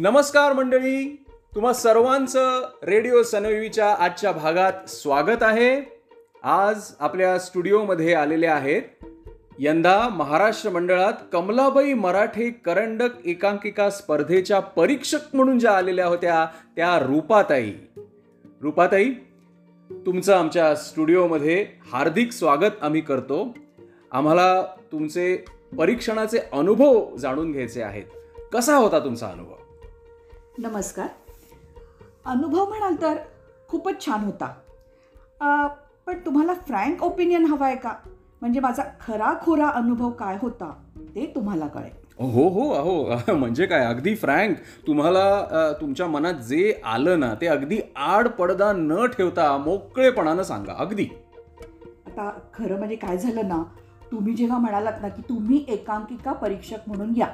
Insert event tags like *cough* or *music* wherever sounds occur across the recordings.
नमस्कार मंडळी तुम्हा सर्वांचं रेडिओ सनवीच्या आजच्या भागात स्वागत आहे. आज आपल्या स्टुडिओमध्ये आलेले आहेत यंदा महाराष्ट्र मंडळात कमलाबाई मराठे करंडक एकांकिका स्पर्धेच्या परीक्षक म्हणून ज्या आलेल्या होत्या त्या रूपाताई. रूपाताई तुमचं आमच्या स्टुडिओमध्ये हार्दिक स्वागत आम्ही करतो. आम्हाला तुमचे परीक्षणाचे अनुभव जाणून घ्यायचे आहेत. कसा होता तुमचा अनुभव? नमस्कार. अनुभव म्हणाल तर खूपच छान होता. पण तुम्हाला फ्रँक ओपिनियन हवा आहे का? म्हणजे माझा खरा खोरा अनुभव काय होता ते तुम्हाला कळेल. हो हो अहो *laughs* म्हणजे काय? अगदी फ्रँक. तुम्हाला तुमच्या मनात जे आलं ना ते अगदी आड पडदा न ठेवता मोकळेपणानं सांगा. अगदी. आता खरं म्हणजे काय झालं ना तुम्ही जेव्हा म्हणालात ना की तुम्ही एकांकिका परीक्षक म्हणून या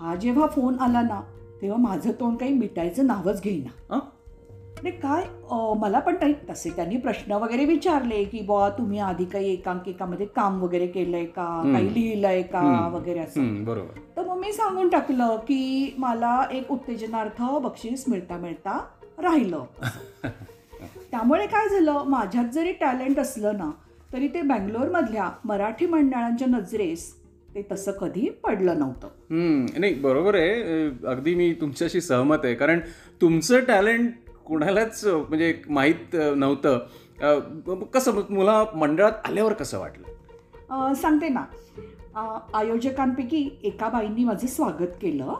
हा जेव्हा फोन आला ना तेव्हा माझं तोंड काही मिटायचं नावच घेईना. हं? म्हणजे काय मला पण काही तसे त्यांनी प्रश्न वगैरे विचारले की बुवा तुम्ही आधी काही एकांकिकामध्ये काम वगैरे केलंय का? काही लिहिलंय का. वगैरे असं. बरोबर. तर मग मी सांगून टाकलं की मला एक उत्तेजनार्थ बक्षीस मिळता मिळता राहिलं. *laughs* त्यामुळे काय झालं माझ्यात जरी टॅलेंट असलं ना तरी ते बँगलोरमधल्या मराठी मंडळांच्या नजरेस ते तसं कधी पडलं नव्हतं. नाही बरोबर आहे. अगदी मी तुमच्याशी सहमत आहे. कारण तुमचं टॅलेंट कुणालाच म्हणजे माहीत नव्हतं. कसं मुला मंडळात आल्यावर कसं वाटलं? सांगते ना. आयोजकांपैकी एका बाईंनी माझं स्वागत केलं.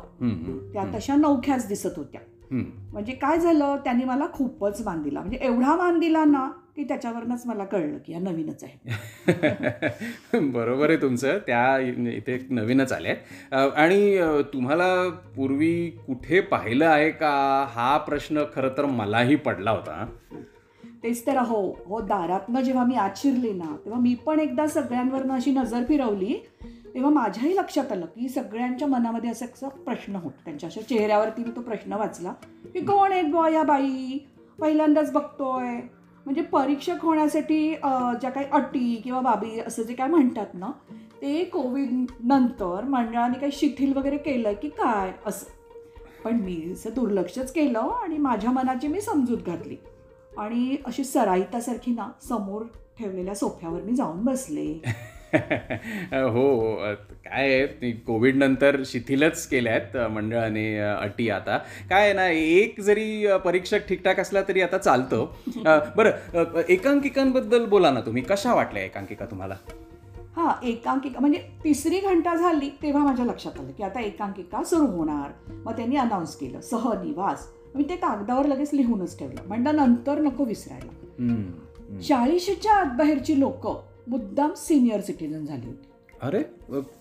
त्या तशा नवख्याच दिसत होत्या. म्हणजे काय झालं? त्यांनी मला खूपच मान दिला. म्हणजे एवढा मान दिला ना की त्याच्यावरनच मला कळलं की हा नवीनच आहे *laughs* बरोबर आहे तुमचं. त्या इथे नवीनच आले आणि तुम्हाला पूर्वी कुठे पाहिलं आहे का? हा प्रश्न खरं तर मलाही पडला होता. तेच तर हो हो दारातनं जेव्हा मी आत शिरले ना तेव्हा मी पण एकदा सगळ्यांवरनं अशी नजर फिरवली तेव्हा माझ्याही लक्षात आलं की सगळ्यांच्या मनामध्ये असा असा प्रश्न होता. त्यांच्या अशा चेहऱ्यावरती मी तो प्रश्न वाचला की कोण आहेत बुवा या बाई? पहिल्यांदाच बघतोय. म्हणजे परीक्षक होण्यासाठी ज्या काही अटी किंवा बाबी असं जे काय म्हणतात ना ते कोविड नंतर मंडळाने काही शिथिल वगैरे केलं की काय असं. पण मी असं दुर्लक्षच केलं आणि माझ्या मनाची मी समजूत घातली. आणि अशी सराईतासारखी ना समोर ठेवलेल्या सोफ्यावर मी जाऊन बसले. *laughs* हो अ, काय कोविड नंतर शिथिलच केल्या आहेत मंडळाने अटी आता. काय ना एक जरी परीक्षक ठीकठाक असला तरी आता चालतं. बरं एकांकिकांबद्दल बोला ना तुम्ही. कशा वाटल्या एकांकिका तुम्हाला? हा एकांकिका म्हणजे तिसरी घंटा झाली तेव्हा माझ्या लक्षात आलं की आता एकांकिका सुरू होणार. मग त्यांनी अनाऊन्स केलं सहनिवास. मी ते कागदावर लगेच लिहूनच ठेवलं. म्हणजे नंतर नको विसरायला. हं, हं. चाळीशीच्या आतबाहेरची लोक मुद्दाम सिनियर सिटीजन झाली होती. अरे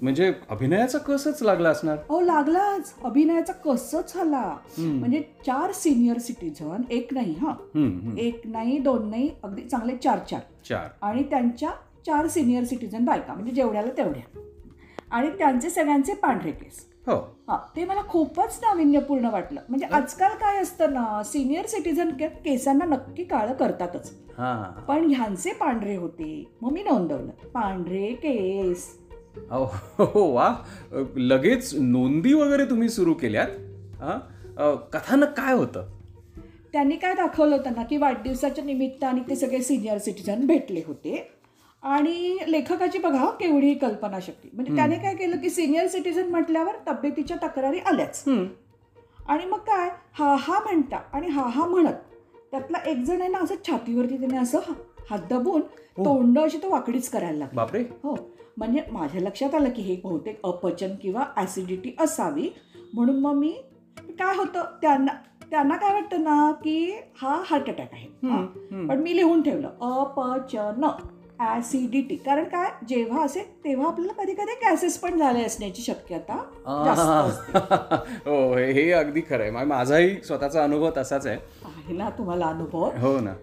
म्हणजे अभिनयाचा कसच लागला असणार? अहो लागलाच. अभिनयाचा कसंच झाला. म्हणजे चार सिनियर सिटीझन एक नाही हं. एक नाही दोन नाही अगदी चांगले चार चार. चार. आणि त्यांच्या चार सिनियर सिटीजन बायका म्हणजे जेवढ्याला तेवढ्या. आणि त्यांचे सगळ्यांचे पांढरे केस. हो. हा ते मला खूपच नाविन्यपूर्ण वाटलं. म्हणजे आजकाल काय असतं ना सिनियर सिटीजन केसांना नक्की काळं करतातच. हा. पण ह्यांचे पांढरे होते. मग मी नोंदवलं. पांढरे केस. अहो, हो वा. लगेच नोंदी वगैरे तुम्ही सुरू केल्यात? हा? कथानक काय होतं? त्यांनी काय दाखवलं होतं ना की वाढदिवसाच्या निमित्ताने ते सगळे सिनियर सिटीजन भेटले होते. आणि लेखकाची बघा हं, केवढी कल्पनाशक्ती. म्हणजे त्याने काय केलं की सिनियर सिटीजन म्हटल्यावर तब्येतीच्या तक्रारी आल्याच. आणि मग काय? हा हा म्हणता आणि हा हा म्हणत. त्यातला एक जण आहे ना असं छातीवरती त्याने असं हा- हात दाबून तोंड अशी तो वाकडीच करायला लागला. बापरे. हो. म्हणजे माझ्या लक्षात आलं की हे बहुतेक अपचन किंवा ॲसिडिटी असावी. म्हणून मग मी काय होतं? त्यांना त्यांना काय वाटतं ना की हा हार्ट अटॅक आहे. हा. पण मी लिहून ठेवलं. अपचन. ॲसिडिटी कारण काय? जेव्हा असेल तेव्हा आपल्याला कधी कधी गॅसेस पण झाले असण्याची शक्यता जास्त असते. *laughs* हो हे हे अगदी खरं आहे. माझाही स्वतःचा अनुभव तसाच आहे. आहे ना तुम्हाला अनुभव? हो ना.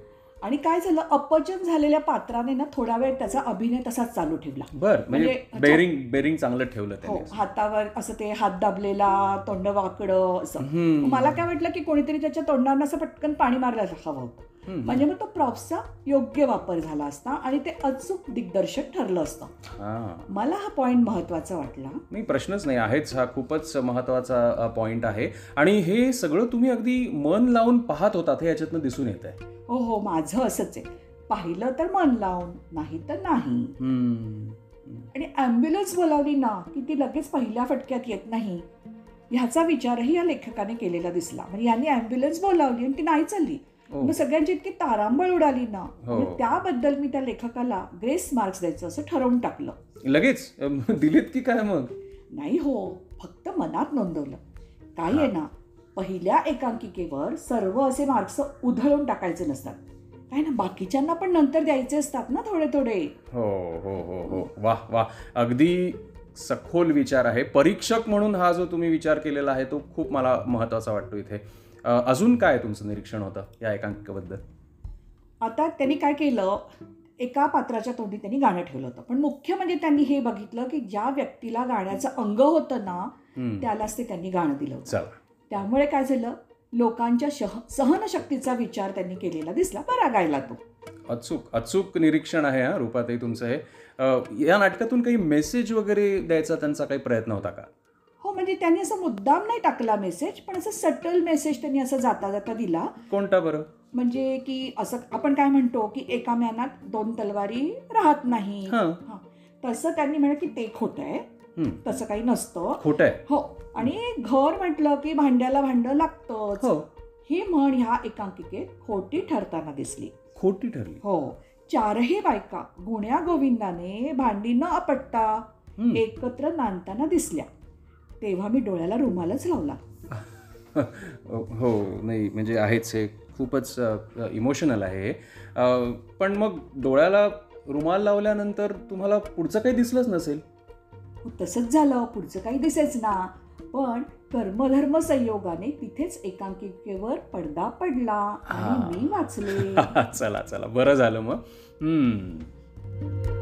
आणि काय झालं? अपचन झालेल्या पात्राने ना थोडा वेळ त्याचा अभिनय तसाच चालू ठेवला. बर म्हणजे म्हणजे- बेरिंग बेरिंग चांगलं ठेवलं हो त्यांनी. हातावर असं ते हात दाबलेला तोंड वाकडं असं. मला काय वाटलं की कोणीतरी त्याच्या तोंडानं असं पटकन पाणी मारलं हवं होतं. म्हणजे मग तो प्रॉप्सचा योग्य वापर झाला असता आणि ते अचूक दिग्दर्शक ठरलं असतं. मला हा पॉइंट महत्त्वाचा वाटला. नाही प्रश्नच नाही आहेच हा खूपच महत्त्वाचा पॉइंट आहे. आणि हे सगळं तुम्ही अगदी मन लावून पाहत होतात हे याच्यातनं दिसून येत आहे हो हो माझं असंच आहे. पाहिलं तर मन लावून नाही तर नाही. आणि ॲम्ब्युलन्स बोलावली ना की ती लगेच पहिल्या फटक्यात येत नाही. ह्याचा विचारही या लेखकाने केलेला दिसला. म्हणजे यांनी ॲम्ब्युलन्स बोलावली आणि ती नाही चालली. मग सगळ्यांची इतकी तारांबळ उडाली ना. हो. म्हणजे त्याबद्दल मी त्या लेखकाला ग्रेस मार्क्स द्यायचं असं ठरवून टाकलं. लगेच? *laughs* दिलेत की काय मग? नाही हो फक्त मनात नोंदवलं. काय आहे ना पहिल्या एकांकिकेवर सर्व असे मार्क्स उधळून टाकायचे नसतात. काय ना बाकीच्यांना पण नंतर द्यायचे असतात ना थोडे थोडे. हो हो हो हो. वाह वाह. अगदी सखोल विचार आहे. परीक्षक म्हणून हा जो तुम्ही विचार केलेला आहे तो खूप मला महत्त्वाचा वाटतो इथे. अजून काय तुमचं निरीक्षण होतं या एकांकिकेबद्दल? आता त्यांनी काय केलं एका पात्राच्या तोंडी त्यांनी गाणं ठेवलं होतं. पण मुख्य म्हणजे त्यांनी हे बघितलं की ज्या व्यक्तीला गाण्याचं अंग होतं ना त्यालाच ते त्यांनी गाणं दिलं होतं. त्यामुळे काय झालं लोकांच्या शह सहनशक्तीचा विचार त्यांनी केलेला दिसला बरा गायला तो. अचूक अचूक निरीक्षण आहे हा रूपाताई तुमचं हे. या नाटकातून काही मेसेज वगैरे द्यायचा त्यांचा काही प्रयत्न होता का? म्हणजे त्यांनी असं मुद्दाम नाही टाकला मेसेज पण असं सटल मेसेज त्यांनी असं जाता जाता दिला. कोणता बरं? म्हणजे की असं आपण काय म्हणतो की एका म्यानात दोन तलवारी राहत नाही. हां. हा. तसं त्यांनी म्हणलं की ते खोटं आहे. तसं काही नसतं. खोटं आहे. हो. आणि घर म्हटलं की भांड्याला भांडं लागतंच. हो. ही म्हण ह्या एकांकिकेत खोटी ठरताना दिसली. खोटी ठरली. हो. चारही बायका गुण्या गोविंदाने भांडी न आपटता हम्म. एकत्र नांदताना दिसल्या. तेव्हा मी डोळ्याला रुमालच लावला. *laughs* हो नाही म्हणजे आहेच हे. खूपच इमोशनल आहे पण मग डोळ्याला रुमाल लावल्यानंतर तुम्हाला पुढचं काही दिसलंच नसेल? हो, तसंच झालं. पुढचं काही दिसेच ना. पण कर्मधर्म संयोगाने तिथेच एकांकिकेवर पडदा पडला. आणि मी वाचले. *laughs* चला चला. बरं झालं मग. हम्म.